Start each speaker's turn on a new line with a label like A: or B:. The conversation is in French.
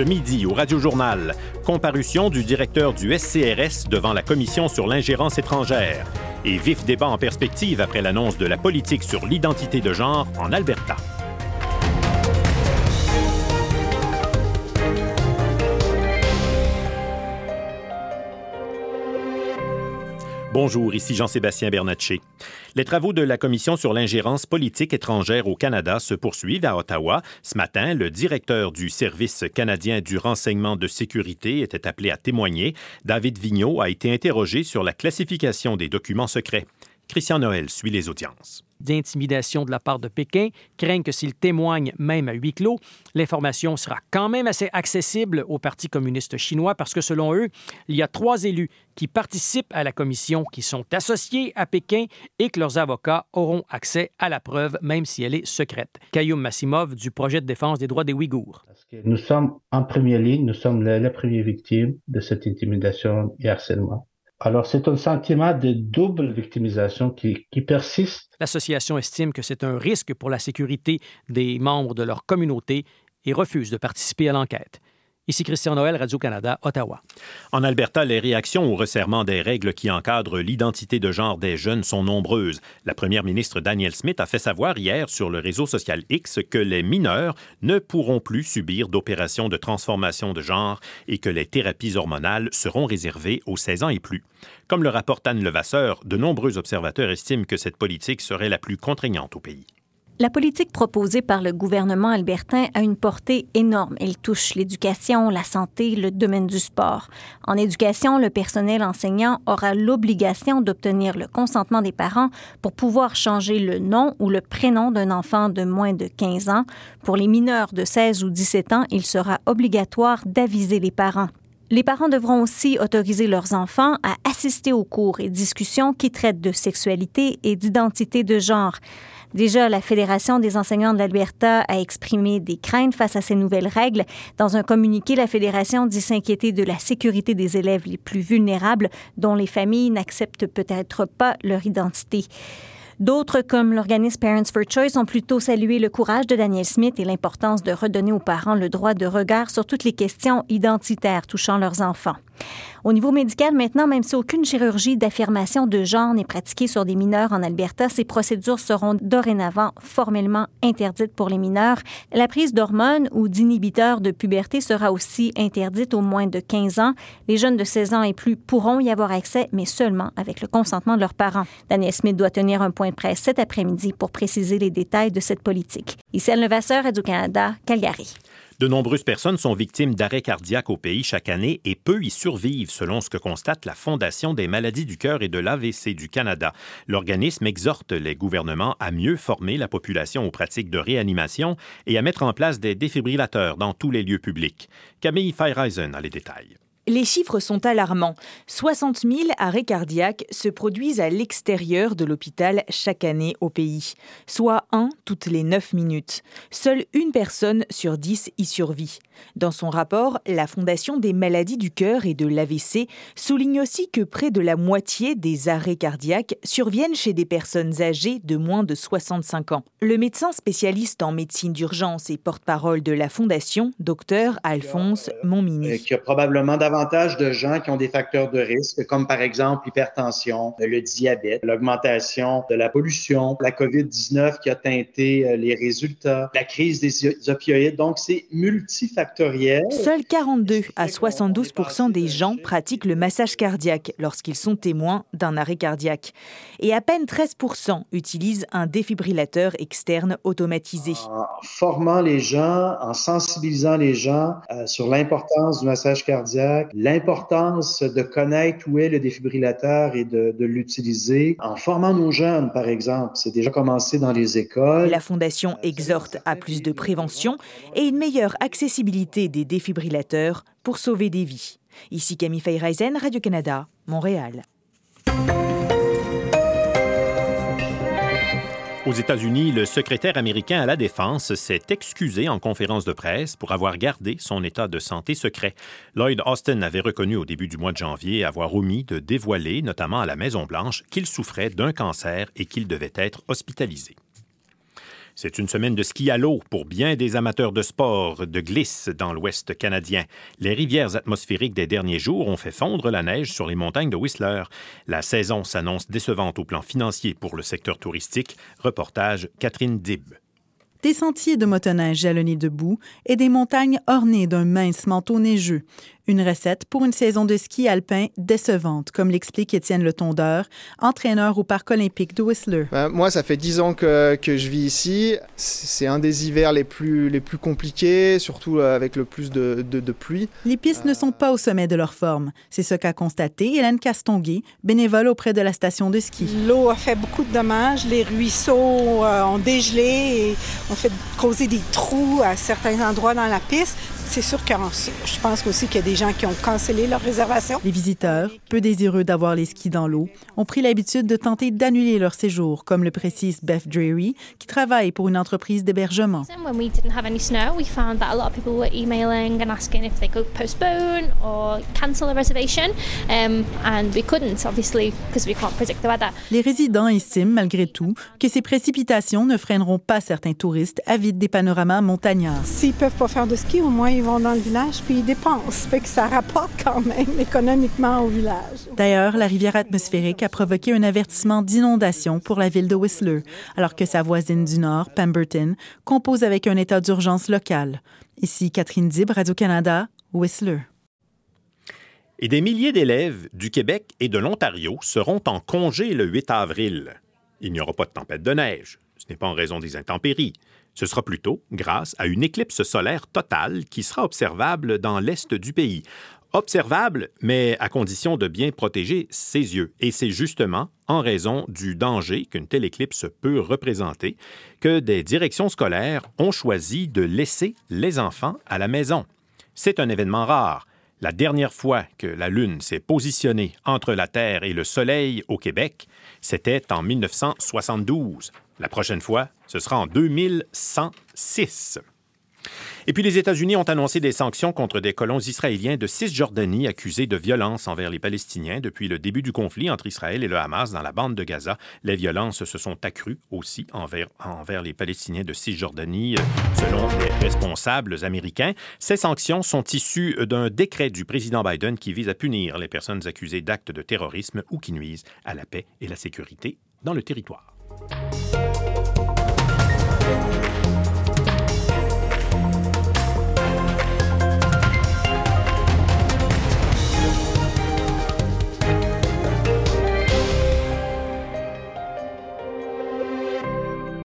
A: Ce midi, au Radio Journal, comparution du directeur du SCRS devant la Commission sur l'ingérence étrangère et vif débat en perspective après l'annonce de la politique sur l'identité de genre en Alberta. Bonjour, ici Jean-Sébastien Bernatchez. Les travaux de la Commission sur l'ingérence politique étrangère au Canada se poursuivent à Ottawa. Ce matin, le directeur du Service canadien du renseignement de sécurité était appelé à témoigner. David Vigneault a été interrogé sur la classification des documents secrets. Christian Noël suit les audiences
B: d'intimidation de la part de Pékin craignent que s'ils témoignent même à huis clos, l'information sera quand même assez accessible au Parti communiste chinois parce que selon eux, il y a trois élus qui participent à la commission qui sont associés à Pékin et que leurs avocats auront accès à la preuve même si elle est secrète. Kayum Massimov du projet de défense des droits des Ouïghours.
C: nous sommes en première ligne, nous sommes la première victime de cette intimidation et harcèlement. Alors, c'est un sentiment de double victimisation qui, qui persiste.
B: L'association estime que c'est un risque pour la sécurité des membres de leur communauté et refuse de participer à l'enquête. Ici Christian Noël, Radio-Canada, Ottawa.
A: En Alberta, les réactions au resserrement des règles qui encadrent l'identité de genre des jeunes sont nombreuses. La première ministre Danielle Smith a fait savoir hier sur le réseau social X que les mineurs ne pourront plus subir d'opérations de transformation de genre et que les thérapies hormonales seront réservées aux 16 ans et plus. Comme le rapporte Anne Levasseur, de nombreux observateurs estiment que cette politique serait la plus contraignante au pays.
D: La politique proposée par le gouvernement albertain a une portée énorme. Elle touche l'éducation, la santé, le domaine du sport. En éducation, le personnel enseignant aura l'obligation d'obtenir le consentement des parents pour pouvoir changer le nom ou le prénom d'un enfant de moins de 15 ans. Pour les mineurs de 16 ou 17 ans, il sera obligatoire d'aviser les parents. Les parents devront aussi autoriser leurs enfants à assister aux cours et discussions qui traitent de sexualité et d'identité de genre. Déjà, la Fédération des enseignants de l'Alberta a exprimé des craintes face à ces nouvelles règles. Dans un communiqué, la Fédération dit s'inquiéter de la sécurité des élèves les plus vulnérables dont les familles n'acceptent peut-être pas leur identité. D'autres, comme l'organisme Parents for Choice, ont plutôt salué le courage de Daniel Smith et l'importance de redonner aux parents le droit de regard sur toutes les questions identitaires touchant leurs enfants. Au niveau médical, maintenant, même si aucune chirurgie d'affirmation de genre n'est pratiquée sur des mineurs en Alberta, ces procédures seront dorénavant formellement interdites pour les mineurs. La prise d'hormones ou d'inhibiteurs de puberté sera aussi interdite aux moins de 15 ans. Les jeunes de 16 ans et plus pourront y avoir accès, mais seulement avec le consentement de leurs parents. Daniel Smith doit tenir un point de presse cet après-midi pour préciser les détails de cette politique. Ici Anne Levasseur, Radio-Canada, Calgary.
A: De nombreuses personnes sont victimes d'arrêts cardiaques au pays chaque année et peu y survivent, selon ce que constate la Fondation des maladies du cœur et de l'AVC du Canada. L'organisme exhorte les gouvernements à mieux former la population aux pratiques de réanimation et à mettre en place des défibrillateurs dans tous les lieux publics. Camille Feyereisen a les détails.
E: Les chiffres sont alarmants. 60 000 arrêts cardiaques se produisent à l'extérieur de l'hôpital chaque année au pays, soit un toutes les 9 minutes. Seule une personne sur 10 y survit. Dans son rapport, la Fondation des maladies du cœur et de l'AVC souligne aussi que près de la moitié des arrêts cardiaques surviennent chez des personnes âgées de moins de 65 ans. Le médecin spécialiste en médecine d'urgence et porte-parole de la Fondation, docteur Alphonse Montmini.
F: Probablement davantage de gens qui ont des facteurs de risque, comme par exemple l'hypertension, le diabète, l'augmentation de la pollution, la COVID-19 qui a teinté euh, les résultats, la crise des opioïdes. Donc, c'est multifactoriel
E: Seuls 42 à 72 des gens pratiquent le massage cardiaque lorsqu'ils sont témoins d'un arrêt cardiaque. Et à peine 13 utilisent un défibrillateur externe automatisé.
F: En formant les gens, en sensibilisant les gens euh, sur l'importance du massage cardiaque, l'importance de connaître où est le défibrillateur et de, de l'utiliser, en formant nos jeunes, par exemple. C'est déjà commencé dans les écoles.
E: La Fondation exhorte à plus de prévention et une meilleure accessibilité des défibrillateurs pour sauver des vies. Ici Camille Feyreisen, Radio-Canada, Montréal.
A: Aux États-Unis, le secrétaire américain à la Défense s'est excusé en conférence de presse pour avoir gardé son état de santé secret. Lloyd Austin avait reconnu au début du mois de janvier avoir omis de dévoiler, notamment à la Maison-Blanche, qu'il souffrait d'un cancer et qu'il devait être hospitalisé. C'est une semaine de ski à l'eau pour bien des amateurs de sport de glisse dans l'ouest canadien. Les rivières atmosphériques des derniers jours ont fait fondre la neige sur les montagnes de Whistler. La saison s'annonce décevante au plan financier pour le secteur touristique. Reportage Catherine Dib.
G: Des sentiers de motoneige jalonnés de boue et des montagnes ornées d'un mince manteau neigeux. Une recette pour une saison de ski alpin décevante, comme l'explique Étienne Le Tondeur, entraîneur au Parc olympique de Whistler.
H: Ben, moi, ça fait dix ans que, que, je vis ici. C'est un des hivers les plus, les plus compliqués, surtout euh, avec le plus de, de, de pluie.
G: Les pistes ne sont pas au sommet de leur forme. C'est ce qu'a constaté Hélène Castonguay, bénévole auprès de la station de ski.
I: L'eau a fait beaucoup de dommages. Les ruisseaux euh, ont dégelé et ont fait causer des trous à certains endroits dans la piste. C'est sûr que je pense aussi qu'il y a des gens qui ont cancellé leur réservation.
G: Les visiteurs, peu désireux d'avoir les skis dans l'eau, ont pris l'habitude de tenter d'annuler leur séjour, comme le précise Beth Dreary, qui travaille pour une entreprise d'hébergement. Les résidents estiment, malgré tout, que ces précipitations ne freineront pas certains touristes avides des panoramas montagnards.
I: S'ils peuvent pas faire de ski, au moins ils vont dans le village puis ils dépensent. Fait que ça rapporte quand même économiquement au village.
G: D'ailleurs, la rivière atmosphérique a provoqué un avertissement d'inondation pour la ville de Whistler, alors que sa voisine du nord, Pemberton, compose avec un état d'urgence local. Ici Catherine Dib, Radio-Canada, Whistler.
A: Et des milliers d'élèves du Québec et de l'Ontario seront en congé le 8 avril. Il n'y aura pas de tempête de neige. Ce n'est pas en raison des intempéries. Ce sera plutôt grâce à une éclipse solaire totale qui sera observable dans l'est du pays. Observable, mais à condition de bien protéger ses yeux. Et c'est justement en raison du danger qu'une telle éclipse peut représenter que des directions scolaires ont choisi de laisser les enfants à la maison. C'est un événement rare. La dernière fois que la Lune s'est positionnée entre la Terre et le Soleil au Québec, c'était en 1972. La prochaine fois, ce sera en 2106. Et puis les États-Unis ont annoncé des sanctions contre des colons israéliens de Cisjordanie accusés de violence envers les Palestiniens depuis le début du conflit entre Israël et le Hamas dans la bande de Gaza. Les violences se sont accrues aussi envers, envers les Palestiniens de Cisjordanie, selon les responsables américains. Ces sanctions sont issues d'un décret du président Biden qui vise à punir les personnes accusées d'actes de terrorisme ou qui nuisent à la paix et la sécurité dans le territoire.